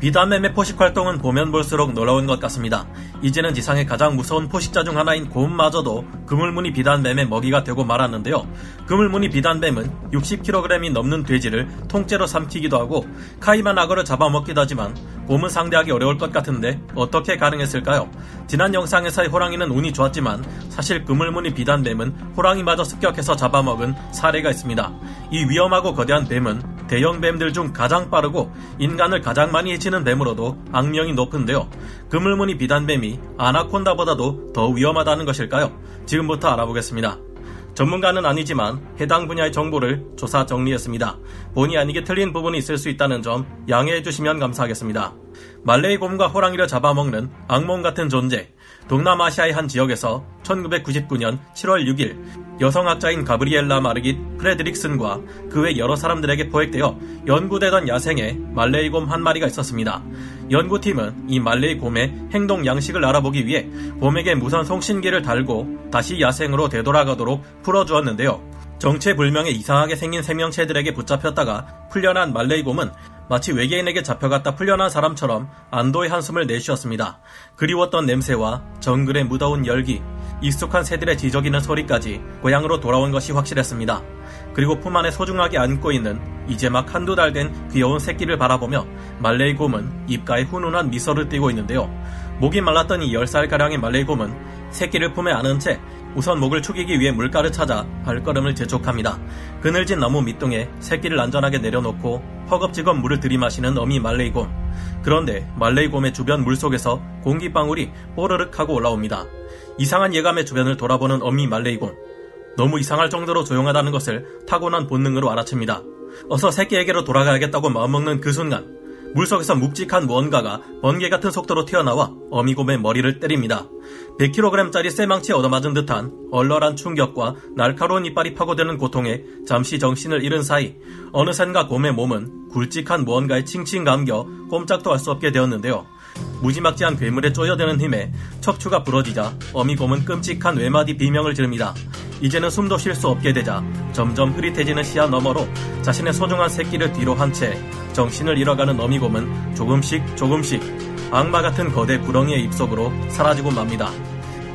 비단뱀의 포식 활동은 보면 볼수록 놀라운 것 같습니다. 이제는 지상의 가장 무서운 포식자 중 하나인 곰마저도 그물무늬 비단뱀의 먹이가 되고 말았는데요. 그물무늬 비단뱀은 60kg이 넘는 돼지를 통째로 삼키기도 하고 카이만 악어를 잡아먹기도 하지만 곰은 상대하기 어려울 것 같은데 어떻게 가능했을까요? 지난 영상에서의 호랑이는 운이 좋았지만 사실 그물무늬 비단뱀은 호랑이마저 습격해서 잡아먹은 사례가 있습니다. 이 위험하고 거대한 뱀은 대형 뱀들 중 가장 빠르고 인간을 가장 많이 해치는 뱀으로도 악명이 높은데요. 그물무늬 비단뱀이 아나콘다보다도 더 위험하다는 것일까요? 지금부터 알아보겠습니다. 전문가는 아니지만 해당 분야의 정보를 조사 정리했습니다. 본의 아니게 틀린 부분이 있을 수 있다는 점 양해해 주시면 감사하겠습니다. 말레이 곰과 호랑이를 잡아먹는 악몽 같은 존재. 동남아시아의 한 지역에서 1999년 7월 6일 여성학자인 가브리엘라 마르깃 프레드릭슨과 그 외 여러 사람들에게 포획되어 연구되던 야생에 말레이 곰 한 마리가 있었습니다. 연구팀은 이 말레이 곰의 행동 양식을 알아보기 위해 곰에게 무선 송신기를 달고 다시 야생으로 되돌아가도록 풀어주었는데요. 정체불명의 이상하게 생긴 생명체들에게 붙잡혔다가 풀려난 말레이 곰은 마치 외계인에게 잡혀갔다 풀려난 사람처럼 안도의 한숨을 내쉬었습니다. 그리웠던 냄새와 정글의 무더운 열기, 익숙한 새들의 지저귀는 소리까지 고향으로 돌아온 것이 확실했습니다. 그리고 품 안에 소중하게 안고 있는 이제 막 한두 달 된 귀여운 새끼를 바라보며 말레이 곰은 입가에 훈훈한 미소를 띠고 있는데요. 목이 말랐던 이 10살가량의 말레이 곰은 새끼를 품에 안은 채 우선 목을 축이기 위해 물가를 찾아 발걸음을 재촉합니다. 그늘진 나무 밑동에 새끼를 안전하게 내려놓고 허겁지겁 물을 들이마시는 어미 말레이곰. 그런데 말레이곰의 주변 물속에서 공기방울이 뽀르륵 하고 올라옵니다. 이상한 예감의 주변을 돌아보는 어미 말레이곰. 너무 이상할 정도로 조용하다는 것을 타고난 본능으로 알아챕니다. 어서 새끼에게로 돌아가야겠다고 마음먹는 그 순간 물속에서 묵직한 무언가가 번개 같은 속도로 튀어나와 어미곰의 머리를 때립니다. 100kg짜리 쇠망치에 얻어맞은 듯한 얼얼한 충격과 날카로운 이빨이 파고드는 고통에 잠시 정신을 잃은 사이 어느샌가 곰의 몸은 굵직한 무언가에 칭칭 감겨 꼼짝도 할 수 없게 되었는데요. 무지막지한 괴물에 쪼여드는 힘에 척추가 부러지자 어미곰은 끔찍한 외마디 비명을 지릅니다. 이제는 숨도 쉴 수 없게 되자 점점 흐릿해지는 시야 너머로 자신의 소중한 새끼를 뒤로 한 채 정신을 잃어가는 어미곰은 조금씩 조금씩 악마 같은 거대 구렁이의 입속으로 사라지고 맙니다.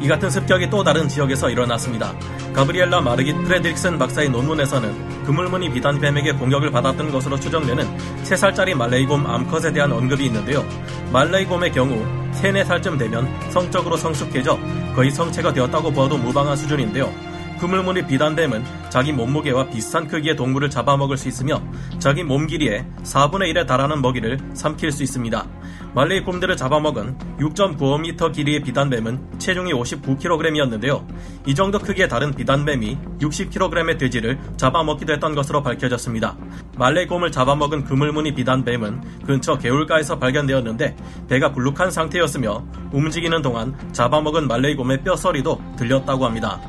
이 같은 습격이 또 다른 지역에서 일어났습니다. 가브리엘라 마르깃 프레드릭슨 박사의 논문에서는 그물무늬 비단뱀에게 공격을 받았던 것으로 추정되는 3살짜리 말레이곰 암컷에 대한 언급이 있는데요. 말레이곰의 경우 3, 4살쯤 되면 성적으로 성숙해져 거의 성체가 되었다고 보아도 무방한 수준인데요. 그물무늬 비단뱀은 자기 몸무게와 비슷한 크기의 동물을 잡아먹을 수 있으며 자기 몸 길이의 4분의 1에 달하는 먹이를 삼킬 수 있습니다. 말레이 곰들을 잡아먹은 6.95m 길이의 비단뱀은 체중이 59kg이었는데요. 이 정도 크기의 다른 비단뱀이 60kg의 돼지를 잡아먹기도 했던 것으로 밝혀졌습니다. 말레이 곰을 잡아먹은 그물무늬 비단뱀은 근처 개울가에서 발견되었는데 배가 불룩한 상태였으며 움직이는 동안 잡아먹은 말레이 곰의 뼈소리도 들렸다고 합니다.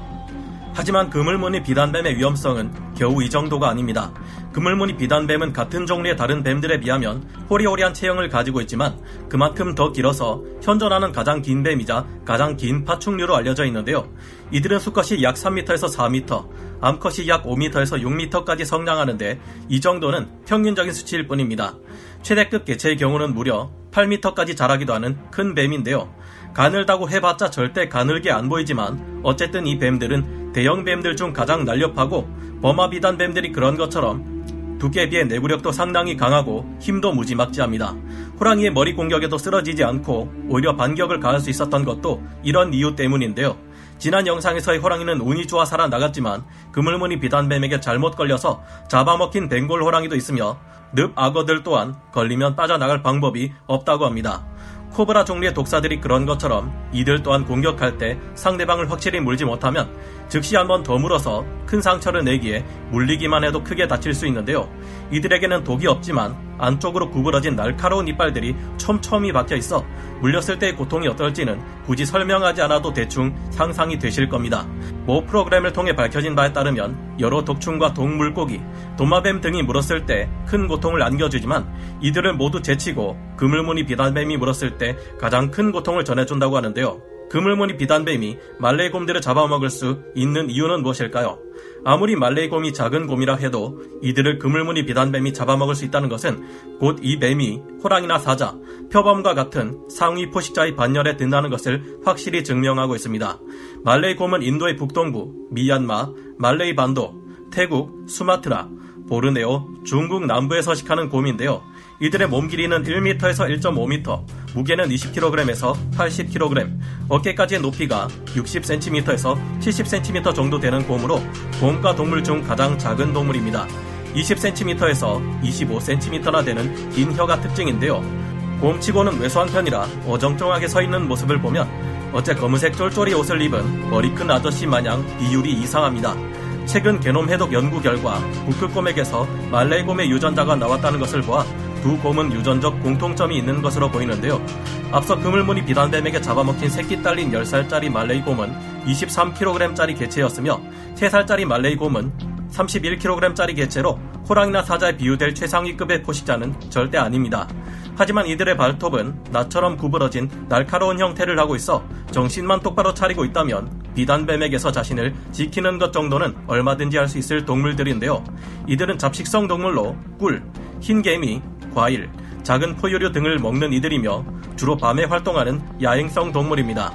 하지만 그물무늬 비단뱀의 위험성은 겨우 이 정도가 아닙니다. 그물무늬 비단뱀은 같은 종류의 다른 뱀들에 비하면 호리호리한 체형을 가지고 있지만 그만큼 더 길어서 현존하는 가장 긴 뱀이자 가장 긴 파충류로 알려져 있는데요. 이들은 수컷이 약 3m에서 4m, 암컷이 약 5m에서 6m까지 성장하는데 이 정도는 평균적인 수치일 뿐입니다. 최대급 개체의 경우는 무려 8m까지 자라기도 하는 큰 뱀인데요. 가늘다고 해봤자 절대 가늘게 안 보이지만 어쨌든 이 뱀들은 대형 뱀들 중 가장 날렵하고 범아비단 뱀들이 그런 것처럼 두께 비해 내구력도 상당히 강하고 힘도 무지막지합니다. 호랑이의 머리 공격에도 쓰러지지 않고 오히려 반격을 가할 수 있었던 것도 이런 이유 때문인데요. 지난 영상에서의 호랑이는 운이 좋아 살아나갔지만 그물무늬 비단뱀에게 잘못 걸려서 잡아먹힌 벵골 호랑이도 있으며 늪 악어들 또한 걸리면 빠져나갈 방법이 없다고 합니다. 코브라 종류의 독사들이 그런 것처럼 이들 또한 공격할 때 상대방을 확실히 물지 못하면 즉시 한번 더 물어서 큰 상처를 내기에 물리기만 해도 크게 다칠 수 있는데요. 이들에게는 독이 없지만 안쪽으로 구부러진 날카로운 이빨들이 촘촘히 박혀 있어 물렸을 때의 고통이 어떨지는 굳이 설명하지 않아도 대충 상상이 되실 겁니다. 모 프로그램을 통해 밝혀진 바에 따르면 여러 독충과 동물고기, 도마뱀 등이 물었을 때 큰 고통을 안겨주지만 이들을 모두 제치고 그물무늬 비단뱀이 물었을 때 가장 큰 고통을 전해준다고 하는데요. 그물무늬 비단뱀이 말레이곰들을 잡아먹을 수 있는 이유는 무엇일까요? 아무리 말레이곰이 작은 곰이라 해도 이들을 그물무늬 비단뱀이 잡아먹을 수 있다는 것은 곧 이 뱀이 호랑이나 사자, 표범과 같은 상위 포식자의 반열에 든다는 것을 확실히 증명하고 있습니다. 말레이곰은 인도의 북동부, 미얀마, 말레이 반도, 태국, 수마트라, 보르네오, 중국 남부에 서식하는 곰인데요. 이들의 몸 길이는 1m에서 1.5m, 무게는 20kg에서 80kg, 어깨까지의 높이가 60cm에서 70cm 정도 되는 곰으로 곰과 동물 중 가장 작은 동물입니다. 20cm에서 25cm나 되는 긴 혀가 특징인데요. 곰치고는 왜소한 편이라 어정쩡하게 서 있는 모습을 보면 어째 검은색 쫄쫄이 옷을 입은 머리 큰 아저씨 마냥 비율이 이상합니다. 최근 게놈 해독 연구 결과 북극곰에게서 말레이곰의 유전자가 나왔다는 것을 보아 두 곰은 유전적 공통점이 있는 것으로 보이는데요. 앞서 그물무늬 비단뱀에게 잡아먹힌 새끼 딸린 10살짜리 말레이곰은 23kg짜리 개체였으며 3살짜리 말레이곰은 31kg짜리 개체로 호랑이나 사자에 비유될 최상위급의 포식자는 절대 아닙니다. 하지만 이들의 발톱은 나처럼 구부러진 날카로운 형태를 하고 있어 정신만 똑바로 차리고 있다면 비단뱀에게서 자신을 지키는 것 정도는 얼마든지 할 수 있을 동물들인데요. 이들은 잡식성 동물로 꿀, 흰개미, 과일, 작은 포유류 등을 먹는 이들이며 주로 밤에 활동하는 야행성 동물입니다.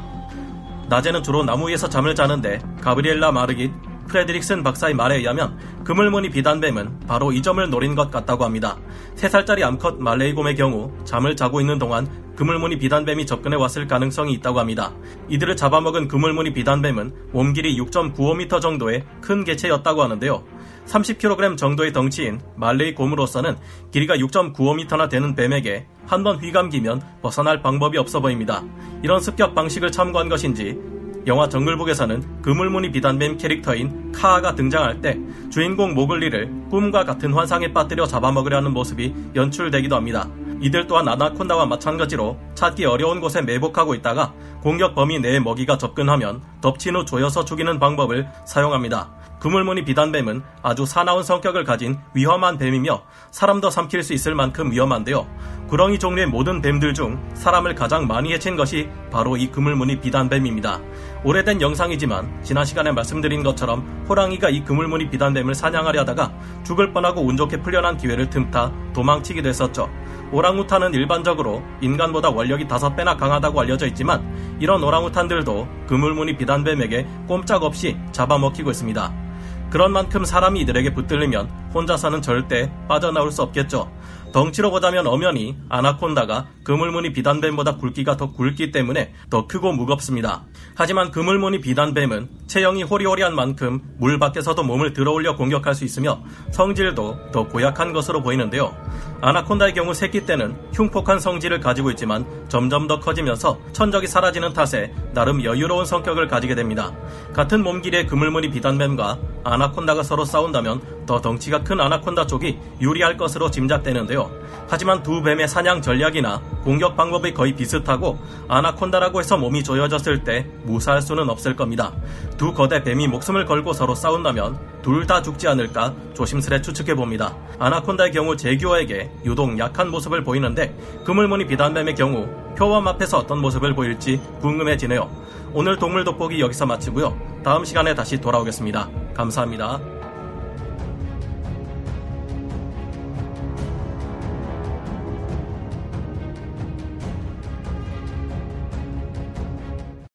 낮에는 주로 나무 위에서 잠을 자는데 가브리엘라 마르깃, 프레드릭슨 박사의 말에 의하면 그물무늬 비단뱀은 바로 이 점을 노린 것 같다고 합니다. 3살짜리 암컷 말레이곰의 경우 잠을 자고 있는 동안 그물무늬 비단뱀이 접근해 왔을 가능성이 있다고 합니다. 이들을 잡아먹은 그물무늬 비단뱀은 몸 길이 6.95m 정도의 큰 개체였다고 하는데요. 30kg 정도의 덩치인 말레이 곰으로서는 길이가 6.95m나 되는 뱀에게 한 번 휘감기면 벗어날 방법이 없어 보입니다. 이런 습격 방식을 참고한 것인지 영화 정글북에서는 그물무늬 비단뱀 캐릭터인 카아가 등장할 때 주인공 모글리를 꿈과 같은 환상에 빠뜨려 잡아먹으려 하는 모습이 연출되기도 합니다. 이들 또한 아나콘다와 마찬가지로 찾기 어려운 곳에 매복하고 있다가 공격 범위 내에 먹이가 접근하면 덮친 후 조여서 죽이는 방법을 사용합니다. 그물무늬 비단뱀은 아주 사나운 성격을 가진 위험한 뱀이며 사람도 삼킬 수 있을 만큼 위험한데요. 구렁이 종류의 모든 뱀들 중 사람을 가장 많이 해친 것이 바로 이 그물무늬 비단뱀입니다. 오래된 영상이지만 지난 시간에 말씀드린 것처럼 호랑이가 이 그물무늬 비단뱀을 사냥하려 하다가 죽을 뻔하고 운 좋게 풀려난 기회를 틈타 도망치기도 했었죠. 오랑우탄은 일반적으로 인간보다 원력이 5배나 강하다고 알려져 있지만 이런 오랑우탄들도 그물무늬 비단뱀에게 꼼짝없이 잡아먹히고 있습니다. 그런 만큼 사람이 이들에게 붙들리면 혼자서는 절대 빠져나올 수 없겠죠. 덩치로 보자면 엄연히 아나콘다가 그물무늬 비단뱀보다 굵기가 더 굵기 때문에 더 크고 무겁습니다. 하지만 그물무늬 비단뱀은 체형이 호리호리한 만큼 물 밖에서도 몸을 들어올려 공격할 수 있으며 성질도 더 고약한 것으로 보이는데요. 아나콘다의 경우 새끼 때는 흉폭한 성질을 가지고 있지만 점점 더 커지면서 천적이 사라지는 탓에 나름 여유로운 성격을 가지게 됩니다. 같은 몸길의 그물무늬 비단뱀과 아나콘다가 서로 싸운다면 더 덩치가 큰 아나콘다 쪽이 유리할 것으로 짐작되는데요. 하지만 두 뱀의 사냥 전략이나 공격 방법이 거의 비슷하고 아나콘다라고 해서 몸이 조여졌을 때 무사할 수는 없을 겁니다. 두 거대 뱀이 목숨을 걸고 서로 싸운다면 둘 다 죽지 않을까 조심스레 추측해 봅니다. 아나콘다의 경우 제규어에게 유독 약한 모습을 보이는데 그물무늬 비단뱀의 경우 표범 앞에서 어떤 모습을 보일지 궁금해지네요. 오늘 동물 돋보기 여기서 마치고요. 다음 시간에 다시 돌아오겠습니다. 감사합니다.